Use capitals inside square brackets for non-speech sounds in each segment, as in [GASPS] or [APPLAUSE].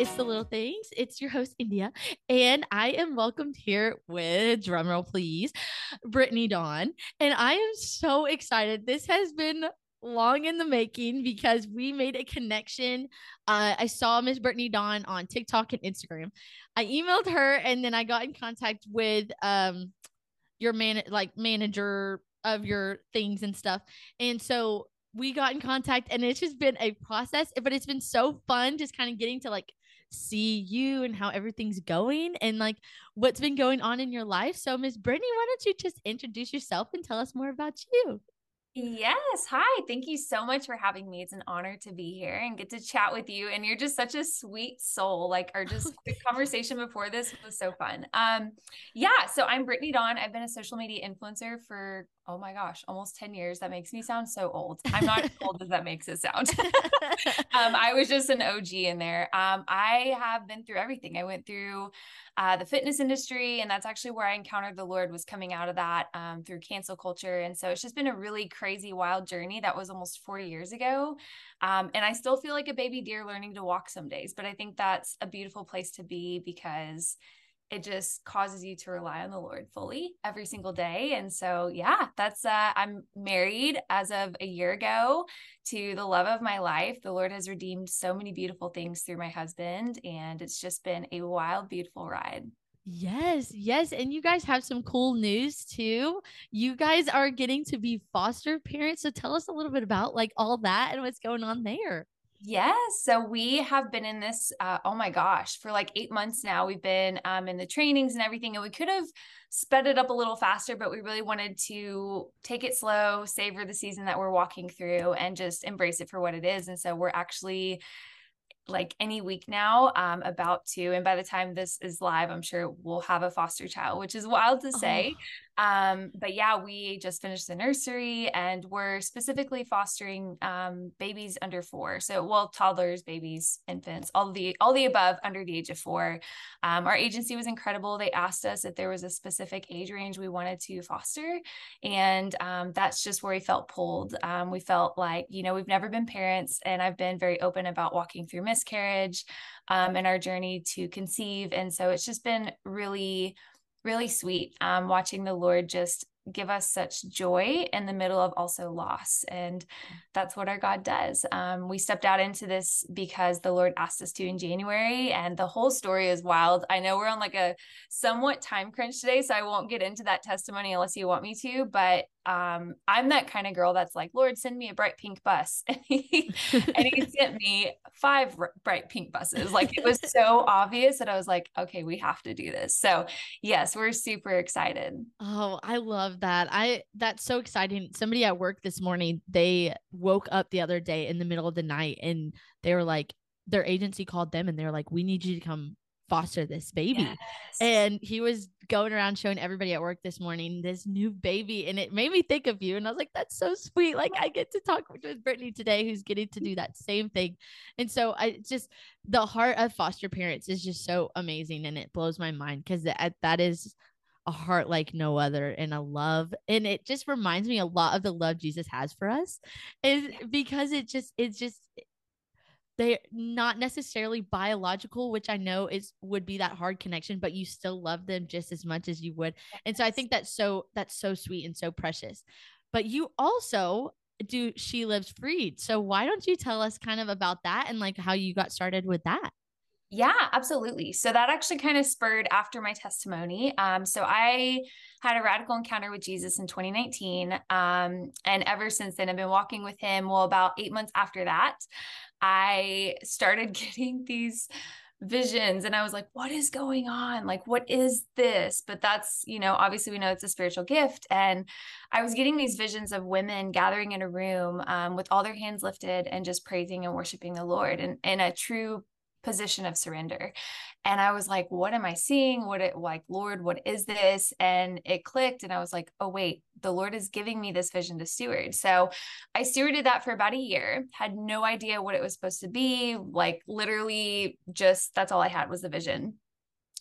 It's the Little Things. It's your host, India. And I am welcomed here with, drumroll please, Brittany Dawn. And I am so excited. This has been long in the making because we made a connection. Uh, I saw Miss Brittany Dawn on TikTok and Instagram. I emailed her and then I got in contact with um your man like manager of your things and stuff. And so we got in contact and it's just been a process, but it's been so fun just kind of getting to like see you and how everything's going and like what's been going on in your life. So, Miss Brittany, why don't you just introduce yourself and tell us more about you? Yes. Hi. Thank you so much for having me. It's an honor to be here and get to chat with you. And you're just such a sweet soul. Like our [LAUGHS] just conversation before this was so fun. Um, yeah. So I'm Brittany Dawn. I've been a social media influencer for oh my gosh, almost 10 years. That makes me sound so old. I'm not as old as that makes it sound. [LAUGHS] [LAUGHS] um, I was just an OG in there. Um, I have been through everything. I went through uh, the fitness industry, and that's actually where I encountered the Lord was coming out of that um, through cancel culture. And so it's just been a really crazy, wild journey. That was almost four years ago. Um, and I still feel like a baby deer learning to walk some days, but I think that's a beautiful place to be because it just causes you to rely on the Lord fully every single day. And so, yeah, that's, uh, I'm married as of a year ago to the love of my life. The Lord has redeemed so many beautiful things through my husband, and it's just been a wild, beautiful ride. Yes, yes. And you guys have some cool news too. You guys are getting to be foster parents. So tell us a little bit about like all that and what's going on there. Yes. So we have been in this, uh, oh my gosh, for like eight months now. We've been um, in the trainings and everything, and we could have sped it up a little faster, but we really wanted to take it slow, savor the season that we're walking through, and just embrace it for what it is. And so we're actually like any week now um, about to and by the time this is live i'm sure we'll have a foster child which is wild to say oh. Um, but yeah, we just finished the nursery and we're specifically fostering um, babies under four. So, well, toddlers, babies, infants, all the all the above under the age of four. Um, our agency was incredible. They asked us if there was a specific age range we wanted to foster, and um, that's just where we felt pulled. Um, we felt like you know we've never been parents, and I've been very open about walking through miscarriage um, and our journey to conceive, and so it's just been really really sweet um, watching the Lord just give us such joy in the middle of also loss. And that's what our God does. Um, we stepped out into this because the Lord asked us to in January, and the whole story is wild. I know we're on like a somewhat time crunch today, so I won't get into that testimony unless you want me to, but um, I'm that kind of girl that's like, Lord, send me a bright pink bus. [LAUGHS] And he, and he [LAUGHS] sent me five r- bright pink buses. Like it was so obvious that I was like, okay, we have to do this. So, yes, we're super excited. Oh, I love that. I that's so exciting. Somebody at work this morning, they woke up the other day in the middle of the night and they were like, their agency called them and they're like, we need you to come foster this baby. Yes. And he was going around showing everybody at work this morning this new baby. And it made me think of you. And I was like, that's so sweet. Like I get to talk with Brittany today, who's getting to do that same thing. And so I just, the heart of foster parents is just so amazing. And it blows my mind because that, that is a heart like no other and a love and it just reminds me a lot of the love jesus has for us is because it just it's just they're not necessarily biological which i know is would be that hard connection but you still love them just as much as you would. And so i think that's so that's so sweet and so precious. But you also do She Lives Free. So why don't you tell us kind of about that and like how you got started with that yeah, absolutely. So that actually kind of spurred after my testimony. Um, so I had a radical encounter with Jesus in 2019. Um, and ever since then, I've been walking with him. Well, about eight months after that, I started [LAUGHS] getting these visions and I was like, what is going on? Like, what is this? But that's, you know, obviously we know it's a spiritual gift. And I was getting these visions of women gathering in a room um, with all their hands lifted and just praising and worshiping the Lord and in a true position of surrender. And I was like, what am I seeing? What it like, Lord, what is this? And it clicked. And I was like, oh, wait, the Lord is giving me this vision to steward. So I stewarded that for about a year, had no idea what it was supposed to be. Like literally just that's all I had was the vision.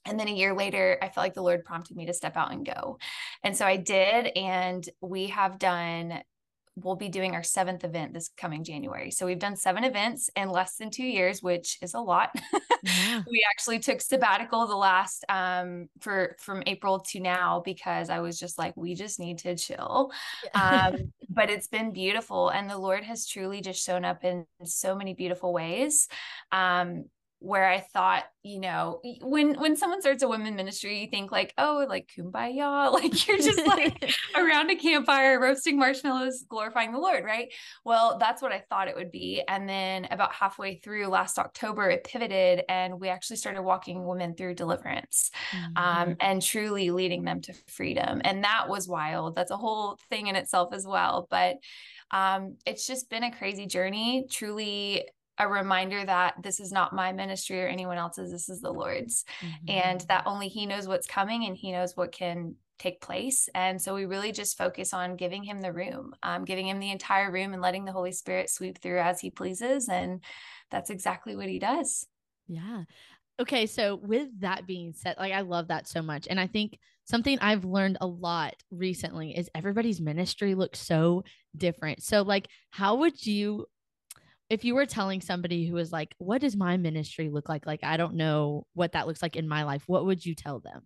And then a year later, I felt like the Lord prompted me to step out and go. And so I did. And we have done we'll be doing our seventh event this coming January. So we've done seven events in less than two years, which is a lot. [LAUGHS] Yeah. we actually took sabbatical the last um for from April to now because I was just like, we just need to chill. Um, [LAUGHS] but it's been beautiful. And the Lord has truly just shown up in so many beautiful ways. Um, where I thought, you know, when when someone starts a women ministry, you think like, oh, like kumbaya, [LAUGHS] like you're just like [LAUGHS] around a campfire roasting marshmallows, glorifying the Lord, right? Well, that's what I thought it would be. And then about halfway through last October, it pivoted, and we actually started walking women through deliverance, um, mm-hmm. um, and truly leading them to freedom. And that was wild. That's a whole thing in itself as well. But um, it's just been a crazy journey. Truly a reminder that this is not my ministry or anyone else's, this is the Lord's, mm-hmm. and that only He knows what's coming and He knows what can take place. And so we really just focus on giving Him the room, um, giving Him the entire room and letting the Holy Spirit sweep through as He pleases. And that's exactly what He does. Yeah. Okay. So, with that being said, like I love that so much. And I think something I've learned a lot recently is everybody's ministry looks so different. So, like, how would you if you were telling somebody who was like, what does my ministry look like? Like, I don't know what that looks like in my life. What would you tell them?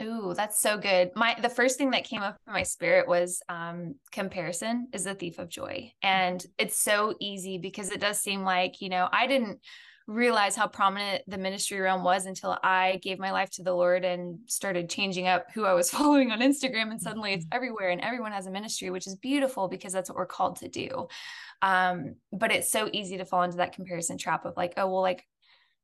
Ooh, that's so good. My the first thing that came up in my spirit was um comparison is the thief of joy. And it's so easy because it does seem like, you know, I didn't realize how prominent the ministry realm was until I gave my life to the Lord and started changing up who I was [LAUGHS] following on Instagram. And suddenly it's mm-hmm. everywhere and everyone has a ministry, which is beautiful because that's what we're called to do. Um, but it's so easy to fall into that comparison trap of like, oh, well, like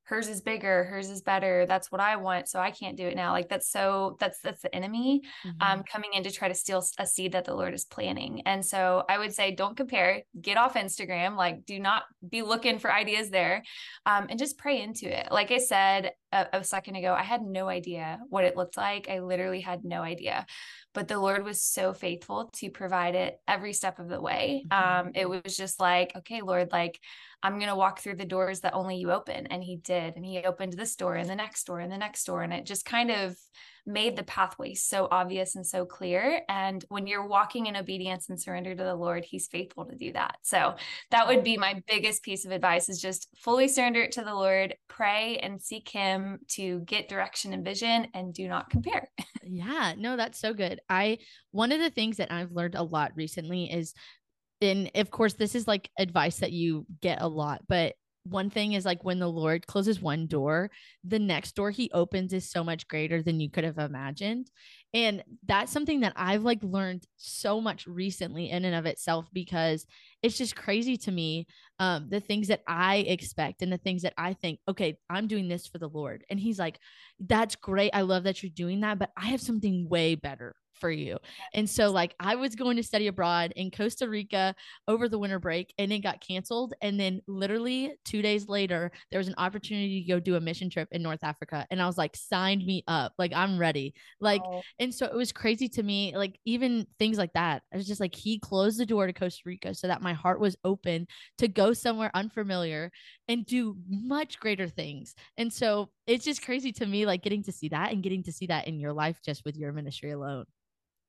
hers is bigger hers is better that's what i want so i can't do it now like that's so that's that's the enemy um, mm-hmm. um coming in to try to steal a seed that the lord is planting and so i would say don't compare get off instagram like do not be looking for ideas there um and just pray into it like i said a, a second ago i had no idea what it looked like i literally had no idea but the lord was so faithful to provide it every step of the way mm-hmm. um it was just like okay lord like I'm going to walk through the doors that only you open. And he did. And he opened this door and the next door and the next door. And it just kind of made the pathway so obvious and so clear. And when you're walking in obedience and surrender to the Lord, he's faithful to do that. So that would be my biggest piece of advice is just fully surrender it to the Lord, pray and seek him to get direction and vision and do not compare. [LAUGHS] yeah, no, that's so good. I, one of the things that I've learned a lot recently is and of course this is like advice that you get a lot but one thing is like when the lord closes one door the next door he opens is so much greater than you could have imagined. And that's something that i've like learned so much recently in and of itself because it's just crazy to me um the things that i expect and the things that i think okay i'm doing this for the lord. And he's like that's great. I love that you're doing that but i have something way better for you. And so like I was going to study abroad in Costa Rica over the winter break and it got canceled and then literally 2 days later there was an opportunity to go do a mission trip in North Africa and I was like signed me up. Like I'm ready. Like oh. and so it was crazy to me like even things like that. I was just like he closed the door to Costa Rica so that my heart was open to go somewhere unfamiliar and do much greater things. And so it's just crazy to me like getting to see that and getting to see that in your life just with your ministry alone.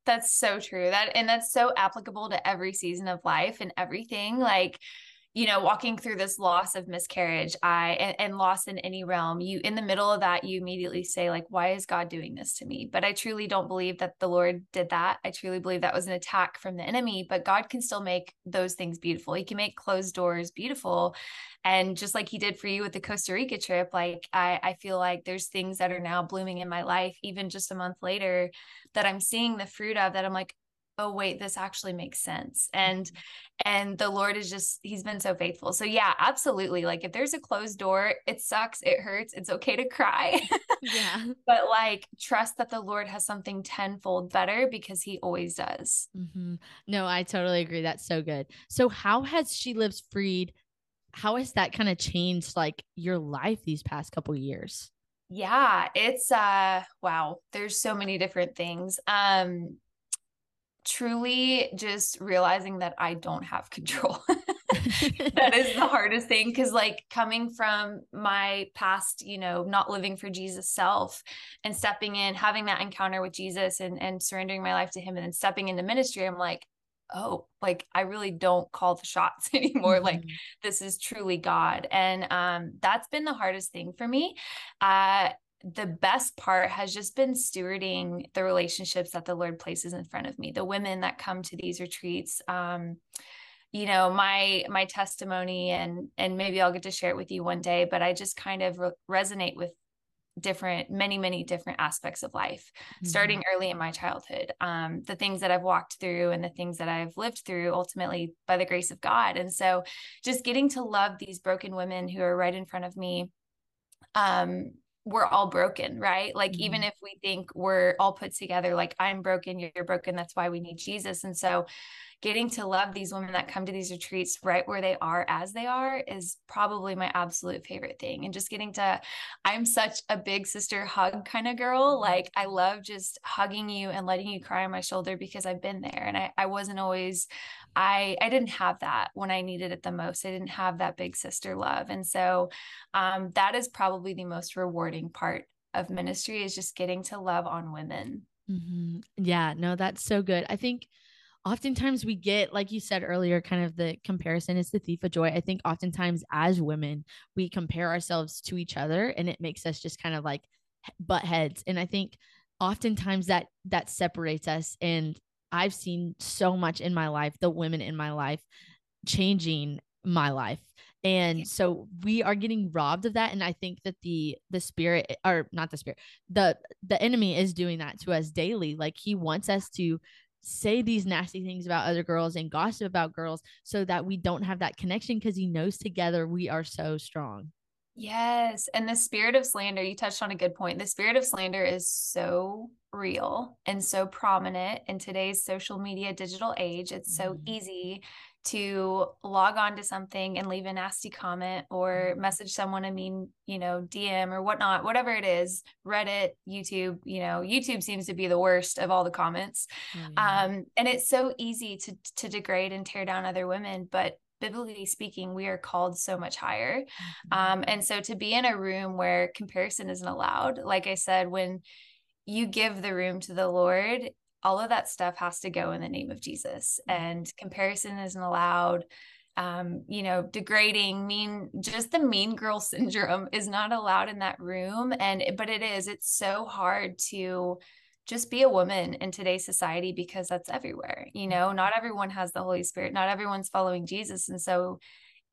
That's so true. That and that's so applicable to every season of life and everything. Like, you know, walking through this loss of miscarriage, I and, and loss in any realm, you in the middle of that, you immediately say, like, why is God doing this to me? But I truly don't believe that the Lord did that. I truly believe that was an attack from the enemy, but God can still make those things beautiful. He can make closed doors beautiful. And just like he did for you with the Costa Rica trip, like I, I feel like there's things that are now blooming in my life, even just a month later, that I'm seeing the fruit of that I'm like, oh wait this actually makes sense and and the lord is just he's been so faithful so yeah absolutely like if there's a closed door it sucks it hurts it's okay to cry [LAUGHS] yeah but like trust that the lord has something tenfold better because he always does mm-hmm. no i totally agree that's so good so how has She Lives Free how has that kind of changed like your life these past couple years? Yeah, it's uh wow, there's so many different things. Um truly just realizing that I don't have control. [LAUGHS] [LAUGHS] that is the hardest thing because like coming from my past you know not living for jesus self and stepping in having that encounter with jesus and and surrendering my life to him and then stepping into ministry i'm like oh, like I really don't call the shots [LAUGHS] anymore. Mm-hmm. Like this is truly God. And um, that's been the hardest thing for me. Uh, the best part has just been stewarding the relationships that the Lord places in front of me, the women that come to these retreats. Um, you know my my testimony and and maybe I'll get to share it with you one day but I just kind of re- resonate with different many many different aspects of life mm-hmm. starting early in my childhood um, the things that i've walked through and the things that i've lived through ultimately by the grace of god and so just getting to love these broken women who are right in front of me um, we're all broken, right? Like, mm-hmm. even if we think we're all put together, like, I'm broken, you're broken, that's why we need Jesus. And so, getting to love these women that come to these retreats right where they are as they are is probably my absolute favorite thing. And just getting to, I'm such a big sister hug kind of girl. Like, I love just hugging you and letting you cry on my shoulder because I've been there and I, I wasn't always I I didn't have that when I needed it the most. I didn't have that big sister love. And so um, that is probably the most rewarding part of ministry is just getting to love on women. Mm-hmm. Yeah, no, that's so good. I think oftentimes we get, like you said earlier, kind of the comparison is the thief of joy. I think oftentimes as women, we compare ourselves to each other and it makes us just kind of like butt heads. And I think oftentimes that that separates us and I've seen so much in my life, the women in my life changing my life. And so we are getting robbed of that. And I think that the the spirit eh, or not the spirit, the the enemy is doing that to us daily. Like he wants us to say these nasty things about other girls and gossip about girls so that we don't have that connection because he knows together we are so strong. Yes. And the spirit of slander, you touched on a good point. The spirit of slander is so real and so prominent in today's social media digital age. It's so mm-hmm. easy to log on to something and leave a nasty comment or mm-hmm. message someone I mean, you know, DM or whatnot, whatever it is, Reddit, YouTube, you know, YouTube seems to be the worst of all the comments. Mm-hmm. Um, and it's so easy to to degrade and tear down other women, but biblically speaking, we are called so much higher. Mm-hmm. Um, and so to be in a room where comparison isn't allowed, like I said, when you give the room to the Lord, all of that stuff has to go in the name of Jesus, mm-hmm. and comparison isn't allowed. Um, you know, degrading, mean, just the mean girl [LAUGHS] syndrome is not allowed in that room. And, but it is, it's so hard to, just be a woman in today's society because that's everywhere. You know, not mm-hmm. everyone has the Holy Spirit, not everyone's following Jesus. And so,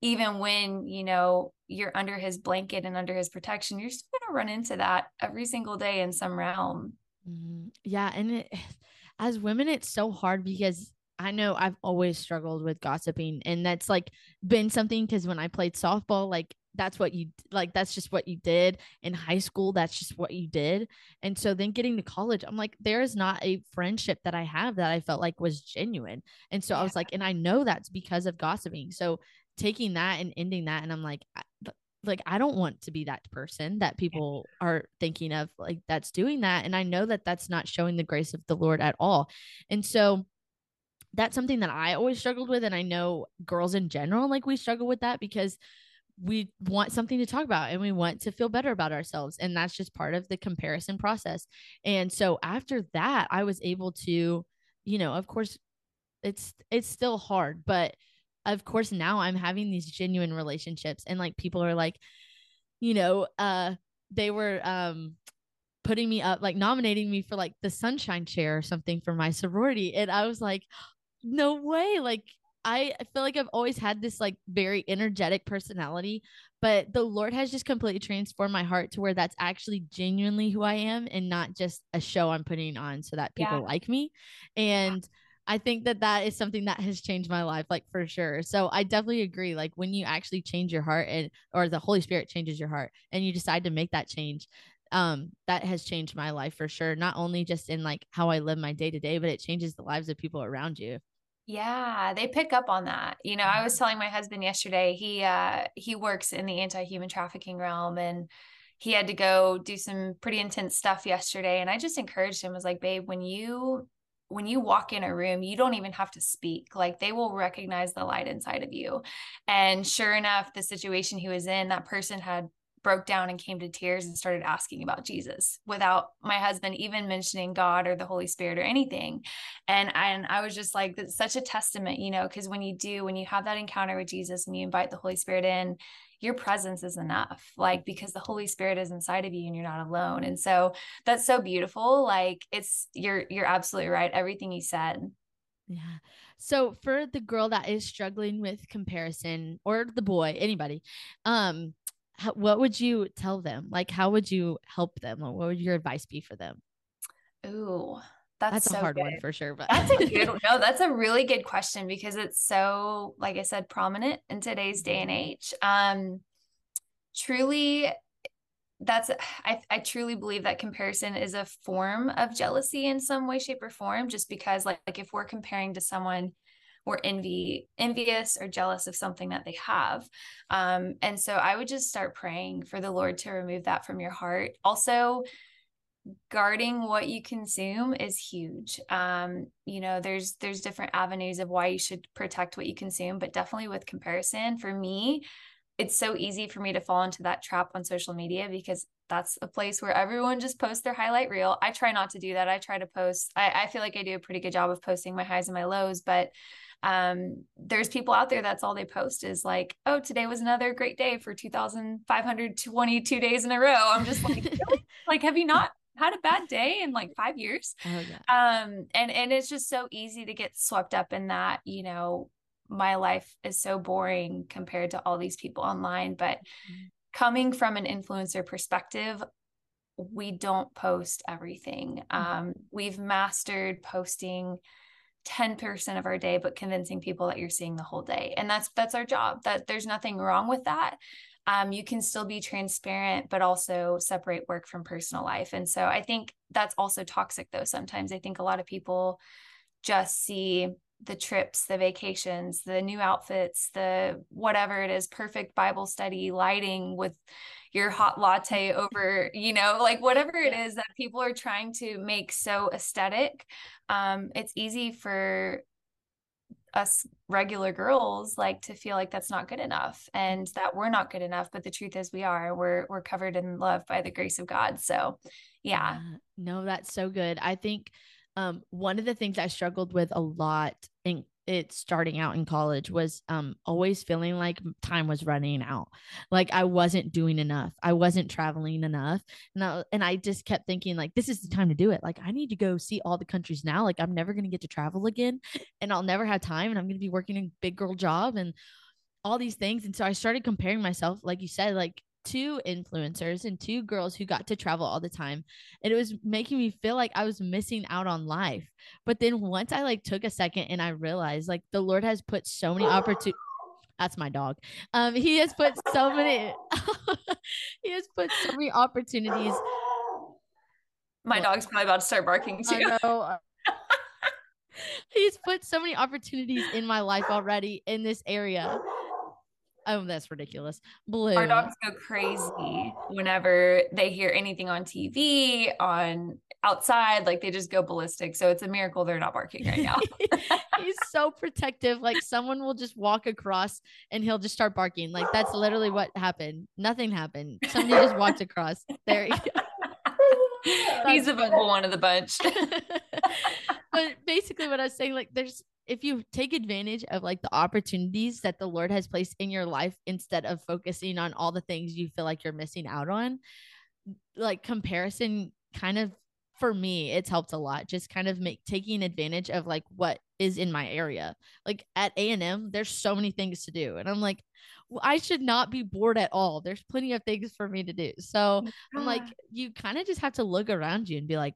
even when, you know, you're under his blanket and under his protection, you're still going to run into that every single day in some realm. Mm-hmm. Yeah. And it, [SIGHS] as women, it's so hard because I know I've always struggled with gossiping. And that's like been something because when I played softball, like that's what you like that's just what you did in high school that's just what you did. And so then getting to college i'm like there is not a friendship that i have that i felt like was genuine. And so yeah. i was like and i know that's because of gossiping. So taking that and ending that and i'm like like i don't want to be that person that people yeah. are thinking of like that's doing that. And i know that that's not showing the grace of the lord at all. And so that's something that i always struggled with and i know girls in general like we struggle with that because we want something to talk about and we want to feel better about ourselves and that's just part of the comparison process. And so after that i was able to you know of course it's it's still hard but of course now i'm having these genuine relationships and like people are like you know uh they were um putting me up like nominating me for like the sunshine chair or something for my sorority and i was like no way like I feel like I've always had this like very energetic personality, but the Lord has just completely transformed my heart to where that's actually genuinely who I am and not just a show I'm putting on so that people yeah. like me. And I think that that is something that has changed my life, like for sure. So I definitely agree. Like when you actually change your heart and or the Holy Spirit changes your heart and you decide to make that change, um, that has changed my life for sure. Not only just in like how I live my day to day, but it changes the lives of people around you. Yeah, they pick up on that. You know, I was mm-hmm. telling my husband yesterday, he uh he works in the anti-human trafficking realm and he had to go do some pretty intense stuff yesterday and I just encouraged him was like, "Babe, when you when you walk in a room, you don't even have to speak. Like they will recognize the light inside of you." And sure enough, the situation he was in, that person had broke down and came to tears and started asking about Jesus without my husband even mentioning God or the Holy Spirit or anything. And and I was just like that's such a testament, you know, because when you do when you have that encounter with Jesus and you invite the Holy Spirit in, your presence is enough like because the holy spirit is inside of you and you're not alone. And so that's so beautiful like it's you're you're absolutely right everything you said. Yeah. So for the girl that is struggling with comparison or the boy anybody um how, what would you tell them like how would you help them what would your advice be for them ooh that's, that's so a hard good. one for sure. But that's a good [LAUGHS] no, that's a really good question because it's so, like I said, prominent in today's day and age. Um, truly, that's I, I truly believe that comparison is a form of jealousy in some way, shape, or form. Just because, like, like if we're comparing to someone we're envy envious or jealous of something that they have. Um and so i would just start praying for the lord to remove that from your heart. Also guarding what you consume is huge. Um you know there's there's different avenues of why you should protect what you consume but definitely with comparison for me it's so easy for me to fall into that trap on social media because that's a place where everyone just posts their highlight reel i try not to do that i try to post I, I feel like i do a pretty good job of posting my highs and my lows but um there's people out there that's all they post is like oh today was another great day for 2522 days in a row i'm just like [LAUGHS] really? like have you not had a bad day in like five years. Oh yeah. Um, and and it's just so easy to get swept up in that, you know, my life is so boring compared to all these people online. But mm-hmm. coming from an influencer perspective, we don't post everything. Mm-hmm. Um, we've mastered posting 10% of our day but convincing people that you're seeing the whole day and that's that's our job that there's nothing wrong with that um, you can still be transparent, but also separate work from personal life. And so I think that's also toxic, though. Sometimes I think a lot of people just see the trips, the vacations, the new outfits, the whatever it is, perfect Bible study, lighting with your hot latte over, you know, like whatever it is that people are trying to make so aesthetic. Um, it's easy for us regular girls like to feel like that's not good enough and that we're not good enough but the truth is we are. We're we're covered in love by the grace of god. So yeah. No that's so good. I think um one of the things i struggled with a lot in it starting out in college was um always feeling like time was running out. Like i wasn't doing enough. I wasn't traveling enough. And I, and I just kept thinking like this is the time to do it. Like i need to go see all the countries now. Like i'm never going to get to travel again. And i'll never have time. And i'm going to be working a big girl job and all these things. And so i started comparing myself like you said like two influencers and two girls who got to travel all the time and it was making me feel like i was missing out on life. But then once i like took a second and i realized like the lord has put so many opportunities [GASPS] that's my dog. Um he has put so many [LAUGHS] he has put so many opportunities. My dog's probably about to start barking too. [LAUGHS] he's put so many opportunities in my life already in this area Oh, that's ridiculous. Blue. Our dogs go crazy whenever they hear anything on TV, on outside, like they just go ballistic. So it's a miracle they're not barking right now. [LAUGHS] He's so protective. Like someone will just walk across and he'll just start barking. Like that's literally what happened. Nothing happened. Somebody just walked across. There. [LAUGHS] He's the vocal one of the bunch. [LAUGHS] but basically what I was saying, like there's if you take advantage of like the opportunities that the Lord has placed in your life instead of focusing on all the things you feel like you're missing out on, like comparison kind of for me it's helped a lot just kind of make taking advantage of like what is in my area. Like at a&m there's so many things to do and i'm like well, i should not be bored at all. There's plenty of things for me to do. So i'm like you kind of just have to look around you and be like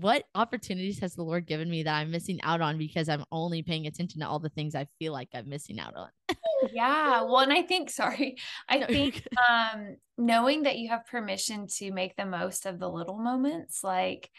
what opportunities has the Lord given me that I'm missing out on because I'm only paying attention to all the things I feel like I'm missing out on? [LAUGHS] yeah. Well, and I think, sorry, I no, think um, knowing that you have permission to make the most of the little moments, like,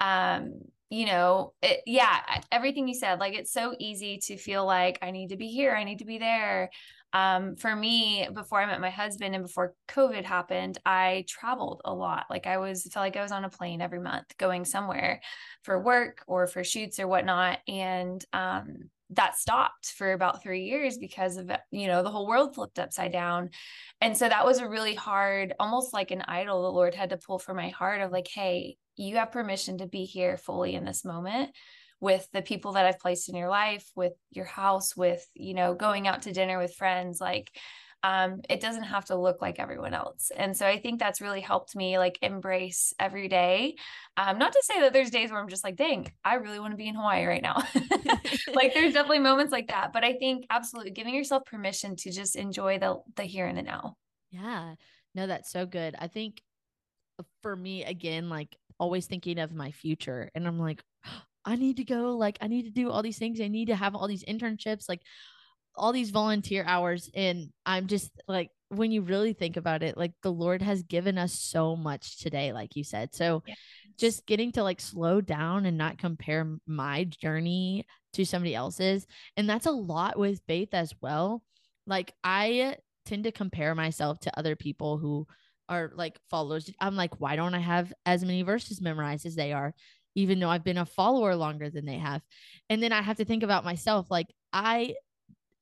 um, you know, it, yeah, everything you said, like, it's so easy to feel like I need to be here, I need to be there um, for me, before I met my husband and before COVID happened, I traveled a lot. Like I was felt like I was on a plane every month going somewhere for work or for shoots or whatnot. And um, that stopped for about three years because of you know the whole world flipped upside down and so that was a really hard almost like an idol the lord had to pull from my heart of like hey you have permission to be here fully in this moment with the people that i've placed in your life with your house with you know going out to dinner with friends like um, it doesn't have to look like everyone else. And so I think that's really helped me like embrace every day. Um, not to say that there's days where I'm just like, dang, I really want to be in Hawaii right now. [LAUGHS] like there's [LAUGHS] definitely moments like that. But I think absolutely giving yourself permission to just enjoy the the here and the now. Yeah. No, that's so good. I think uh, for me, again, like always thinking of my future. And I'm like, I need to go, like, I need to do all these things. I need to have all these internships. Like, all these volunteer hours and i'm just like when you really think about it like the lord has given us so much today like you said so yes. just getting to like slow down and not compare my journey to somebody else's and that's a lot with faith as well like i tend to compare myself to other people who are like followers i'm like why don't i have as many verses memorized as they are even though i've been a follower longer than they have and then i have to think about myself like i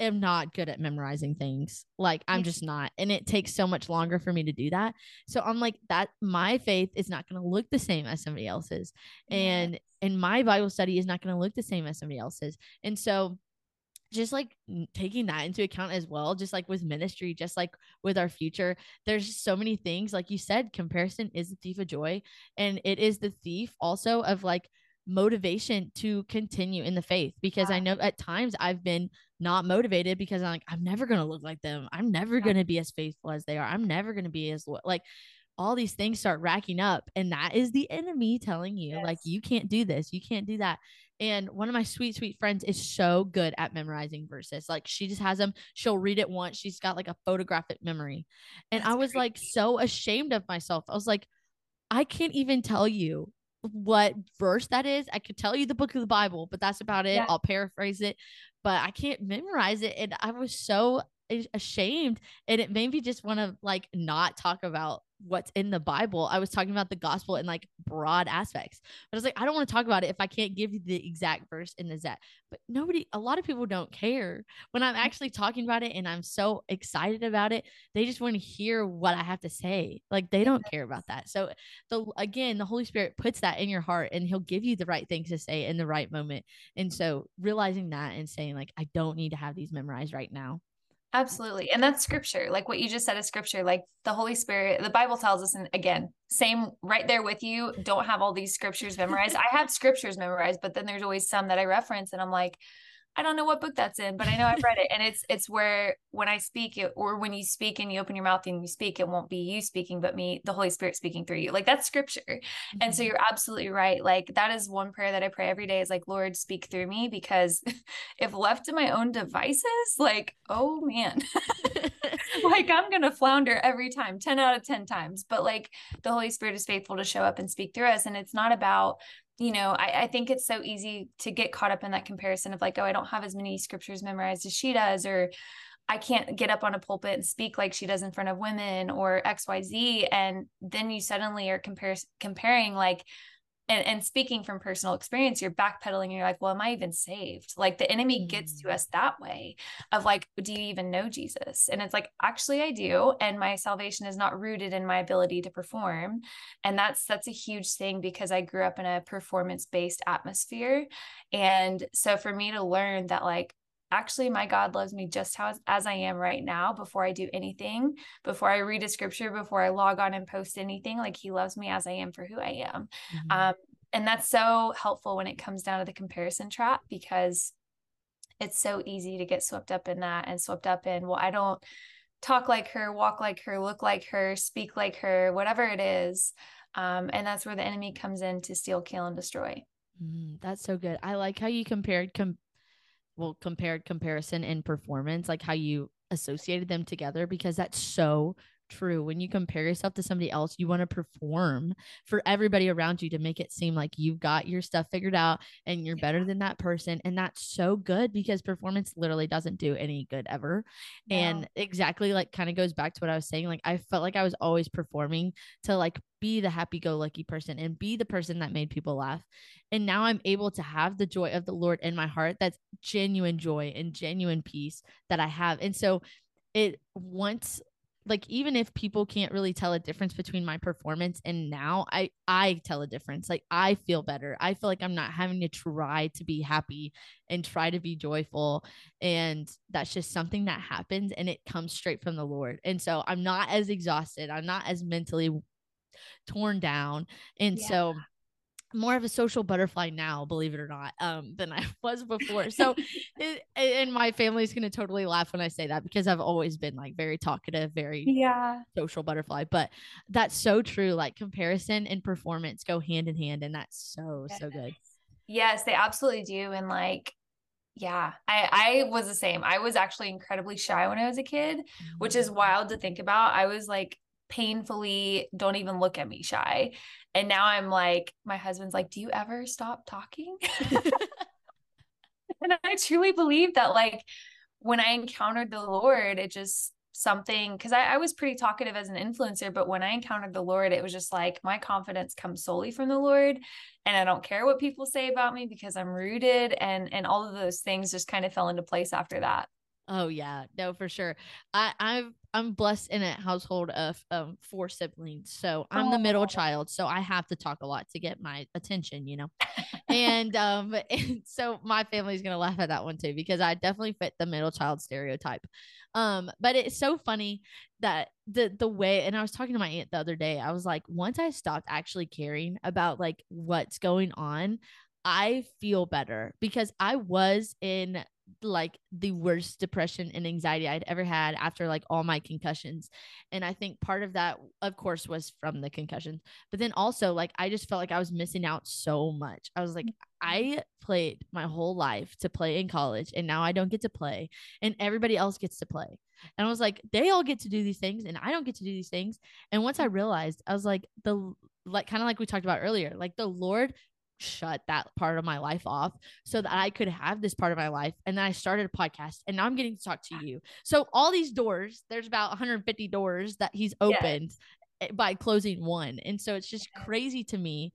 am not good at memorizing things. Like I'm just not. And it takes so much longer for me to do that. So I'm like that my faith is not going to look the same as somebody else's. And yes. and my Bible study is not going to look the same as somebody else's. And so just like taking that into account as well, just like with ministry, just like with our future, there's so many things. Like you said, comparison is the thief of joy. And it is the thief also of like motivation to continue in the faith because yeah. I know at times I've been not motivated because I'm like, I'm never going to look like them. I'm never yeah. going to be as faithful as they are. I'm never going to be as like all these things start racking up. And that is the enemy telling you, yes. like, you can't do this, you can't do that. And one of my sweet, sweet friends is so good at memorizing verses. Like she just has them, she'll read it once. She's got like a photographic memory. And That's I was like so ashamed of myself. I was like, I can't even tell you what verse that is. I could tell you the book of the Bible, but that's about it. Yeah. I'll paraphrase it, but I can't memorize it. And I was so ashamed and it made me just want to like not talk about what's in the Bible. I was talking about the gospel in like broad aspects. But I was like, I don't want to talk about it if I can't give you the exact verse in the Zet. But nobody, a lot of people don't care when I'm mm-hmm. actually talking about it and I'm so excited about it. They just want to hear what I have to say. Like they don't care about that. So the again, the Holy Spirit puts that in your heart and he'll give you the right things to say in the right moment. And so realizing that and saying like, I don't need to have these memorized right now. Absolutely. And that's scripture. Like what you just said is scripture. Like the Holy Spirit, the Bible tells us, and again, same right there with you. Don't have all these scriptures memorized. I have scriptures memorized, but then there's always some that I reference and I'm like, I don't know what book that's in, but I know I've read it. And it's [LAUGHS] it's where when I speak it or when you speak and you open your mouth and you speak, it won't be you speaking, but me, the Holy Spirit speaking through you. Like that's scripture. Mm-hmm. And so mm-hmm. you're absolutely right. Like that is one prayer that I pray every day is like, Lord, speak through me because [LAUGHS] if left to my own devices, like, oh man. [LAUGHS] like I'm gonna flounder every time, 10 out of 10 times. But like the Holy Spirit is faithful to show up and speak through us. And it's not about you know, I, I think it's so easy to get caught up in that comparison of like, oh, I don't have as many scriptures memorized as she does, or I can't get up on a pulpit and speak like she does in front of women or XYZ. And then you suddenly are compar- comparing like, and, and speaking from personal experience, you're backpedaling you're like, well, am I even saved? Like the enemy gets to mm. us that way of like, do you even know Jesus? And it's like, actually, I do. And my salvation is not rooted in my ability to perform. And that's that's a huge thing because I grew up in a performance-based atmosphere. And so for me to learn that like actually my god loves me just how as i am right now before i do anything before i read a scripture before i log on and post anything like he loves me as i am for who i am. Mm-hmm. um, and that's so helpful when it comes down to the comparison trap because it's so easy to get swept up in that and swept up in well i don't talk like her walk like her look like her speak like her whatever it is. Um, and that's where the enemy comes in to steal kill and destroy. Mm, that's so good. I like how you compared com- well compared comparison and performance like how you associated them together because that's so true. When you compare yourself to somebody else, you want to perform for everybody around you to make it seem like you've got your stuff figured out and you're yeah. better than that person. And that's so good because performance literally doesn't do any good ever. No. And exactly like kind of goes back to what I was saying. Like I felt like I was always performing to like be the happy go lucky person and be the person that made people laugh. And now I'm able to have the joy of the Lord in my heart. That's genuine joy and genuine peace that I have. And so it once like even if people can't really tell a difference between my performance and now i i tell a difference like i feel better i feel like i'm not having to try to be happy and try to be joyful and that's just something that happens and it comes straight from the lord and so i'm not as exhausted i'm not as mentally torn down and yeah. so more of a social butterfly now, believe it or not, um, than I [LAUGHS] was before. So, [LAUGHS] it, and my family's gonna totally laugh when I say that because I've always been like very talkative, very yeah social butterfly. But that's so true. Like comparison and performance go hand in hand, and that's so so good. Yes, they absolutely do. And like, yeah, I I was the same. I was actually incredibly shy when I was a kid, which is mm. wild to think about. I was like painfully don't even look at me shy. And now I'm like, my husband's like, do you ever stop talking? [LAUGHS] and I truly believe that, like, when I encountered the Lord, it just something because I, I was pretty talkative as an influencer, but when I encountered the Lord, it was just like my confidence comes solely from the Lord. And I don't care what people say about me because I'm rooted and and all of those things just kind of fell into place after that. Oh yeah, no, for sure. I I've I'm blessed in a household of um four siblings, so I'm oh. the middle child, so I have to talk a lot to get my attention, you know. [LAUGHS] and um, [LAUGHS] and so my family's gonna laugh at that one too because I definitely fit the middle child stereotype. Um, but it's so funny that the the way, and I was talking to my aunt the other day. I was like, once I stopped actually caring about like what's going on, I feel better because I was in like the worst depression and anxiety I'd ever had after like all my concussions. And I think part of that, of course, was from the concussions. But then also, like, I just felt like I was missing out so much. I was like, I mm-hmm. played my whole life to play in college, and now I don't get to play, and everybody else gets to play. And I was like, they all get to do these things, and I don't get to do these things. And once I realized, I was like, the like kind of like we talked about earlier, like the Lord shut that part of my life off so that I could have this part of my life. And then I started a podcast and now I'm getting to talk to ah. you. So all these doors, there's about 150 doors that he's opened yes. by closing one. And so it's just crazy to me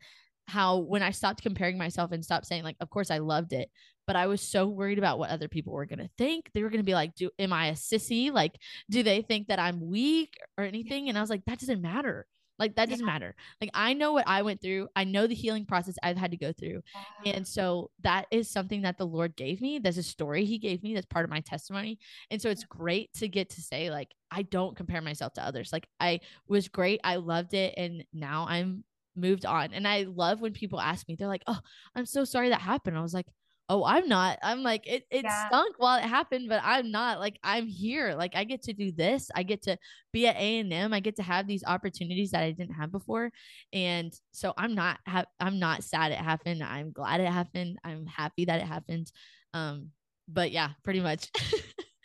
how when I stopped comparing myself and stopped saying like of course I loved it, but I was so worried about what other people were going to think. They were going to be like, "Do am I a sissy? Like do they think that I'm weak or anything?" And I was like, "That doesn't matter." Like that doesn't yeah. matter. Like I know what I went through. I know the healing process I've had to go through. And so that is something that the Lord gave me. There's a story he gave me that's part of my testimony. And so it's great to get to say like I don't compare myself to others. Like I was great. I loved it and now I'm moved on. And I love when people ask me, they're like, "Oh, I'm so sorry that happened." I was like, oh i'm not. I'm like it, it yeah. stunk while it happened but i'm not like i'm here. Like i get to do this. I get to be at a&m i get to have these opportunities that i didn't have before. And so i'm not ha- i'm not sad it happened. I'm glad it happened. I'm happy that it happened. Um but yeah pretty much. [LAUGHS]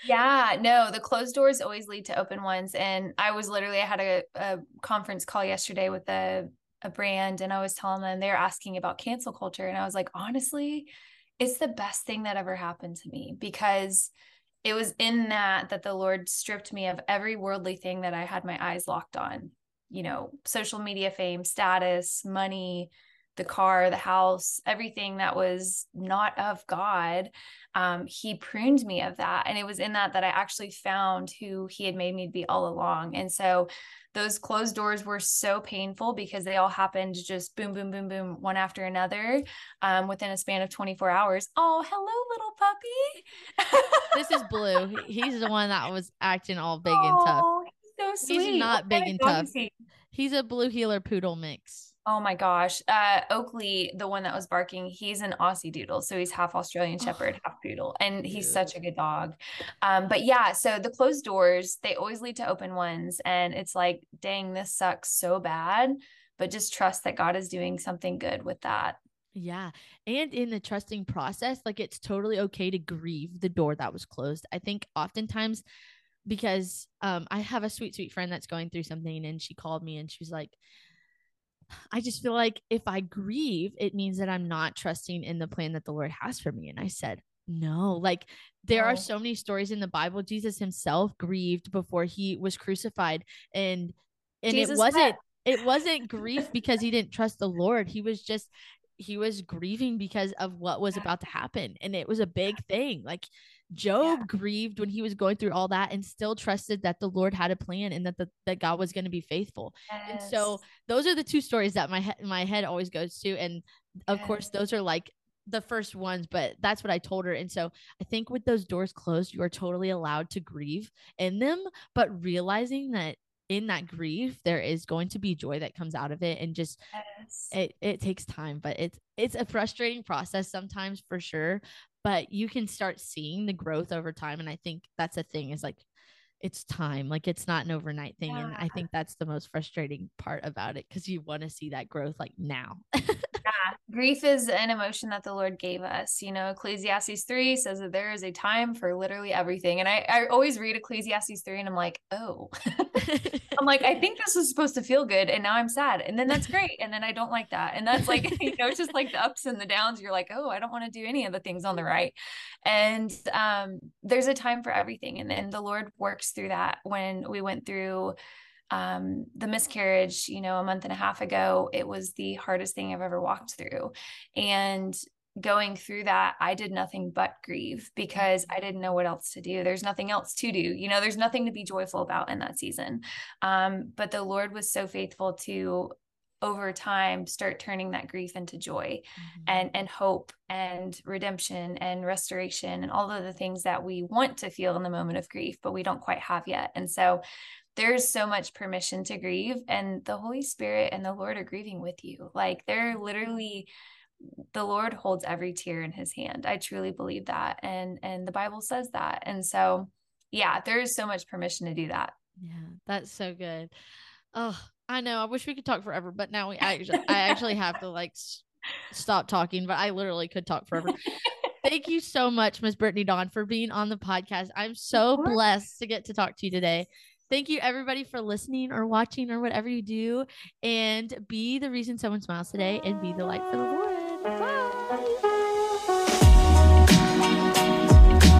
Yeah no the closed doors always lead to open ones. And i was literally i had a, a conference call yesterday with a a brand and I was telling them they're asking about cancel culture and I was like honestly it's the best thing that ever happened to me because it was in that that the Lord stripped me of every worldly thing that I had my eyes locked on. You know, social media fame, status, money, the car, the house, everything that was not of God. Um, he pruned me of that. And it was in that that I actually found who He had made me be all along. And so those closed doors were so painful because they all happened just boom, boom, boom, boom, one after another um, within a span of 24 hours. Oh, hello, little puppy. this is Blue. [LAUGHS] He's the one that was acting all big and tough. Oh, he's so sweet. He's not big and tough. He's a blue heeler poodle mix. Oh my gosh. Uh Oakley, the one that was barking, he's an Aussie doodle. So he's half Australian Shepherd, half poodle. And he's such a good dog. Um, but yeah, so the closed doors, they always lead to open ones. And it's like, dang, this sucks so bad. But just trust that God is doing something good with that. Yeah. And in the trusting process, like it's totally okay to grieve the door that was closed. I think oftentimes because um I have a sweet sweet friend that's going through something and she called me and she was like I just feel like if I grieve, it means that I'm not trusting in the plan that the Lord has for me. And I said, no, like there oh. are so many stories in the Bible. Jesus himself grieved before he was crucified. And and Jesus it wasn't wept. it wasn't grief because he didn't trust the Lord. He was just he was grieving because of what was about to happen. And it was a big thing. Like Job yeah. grieved when he was going through all that and still trusted that the Lord had a plan and that the, that God was going to be faithful. Yes. And so those are the two stories that my he- my head always goes to and of yes. course those are like the first ones, but that's what I told her. And so I think with those doors closed, you are totally allowed to grieve in them, but realizing that in that grief there is going to be joy that comes out of it and just yes. it it takes time but it's it's a frustrating process sometimes for sure but you can start seeing the growth over time and i think that's a thing is like it's time like it's not an overnight thing yeah. and i think that's the most frustrating part about it because you want to see that growth like now yeah grief is an emotion that the lord gave us you know ecclesiastes 3 says that there is a time for literally everything. And i, I always read ecclesiastes 3 and i'm like oh. [LAUGHS] I'm like i think this was supposed to feel good and now i'm sad. And then that's great. And then i don't like that. And that's like [LAUGHS] you know it's just like the ups and the downs. You're like oh i don't want to do any of the things on the right. And um there's a time for everything. And then the lord works through that when we went through um, the miscarriage, you know, a month and a half ago, it was the hardest thing I've ever walked through. And going through that, I did nothing but grieve because I didn't know what else to do. There's nothing else to do. You know, there's nothing to be joyful about in that season. Um, but the Lord was so faithful to over time start turning that grief into joy mm-hmm. and and hope and redemption and restoration and all of the things that we want to feel in the moment of grief but we don't quite have yet and so there's so much permission to grieve and the holy spirit and the lord are grieving with you. Like they're literally the lord holds every tear in his hand. I truly believe that and and the bible says that. And so yeah there is so much permission to do that. Yeah that's so good. Oh i know i wish we could talk forever but now we actually i actually [LAUGHS] have to like s- stop talking but i literally could talk forever. [LAUGHS] Thank you so much miss brittany dawn for being on the podcast. I'm so blessed to get to talk to you today Thank you, everybody, for listening or watching or whatever you do. And be the reason someone smiles today and be the light for the world. Bye.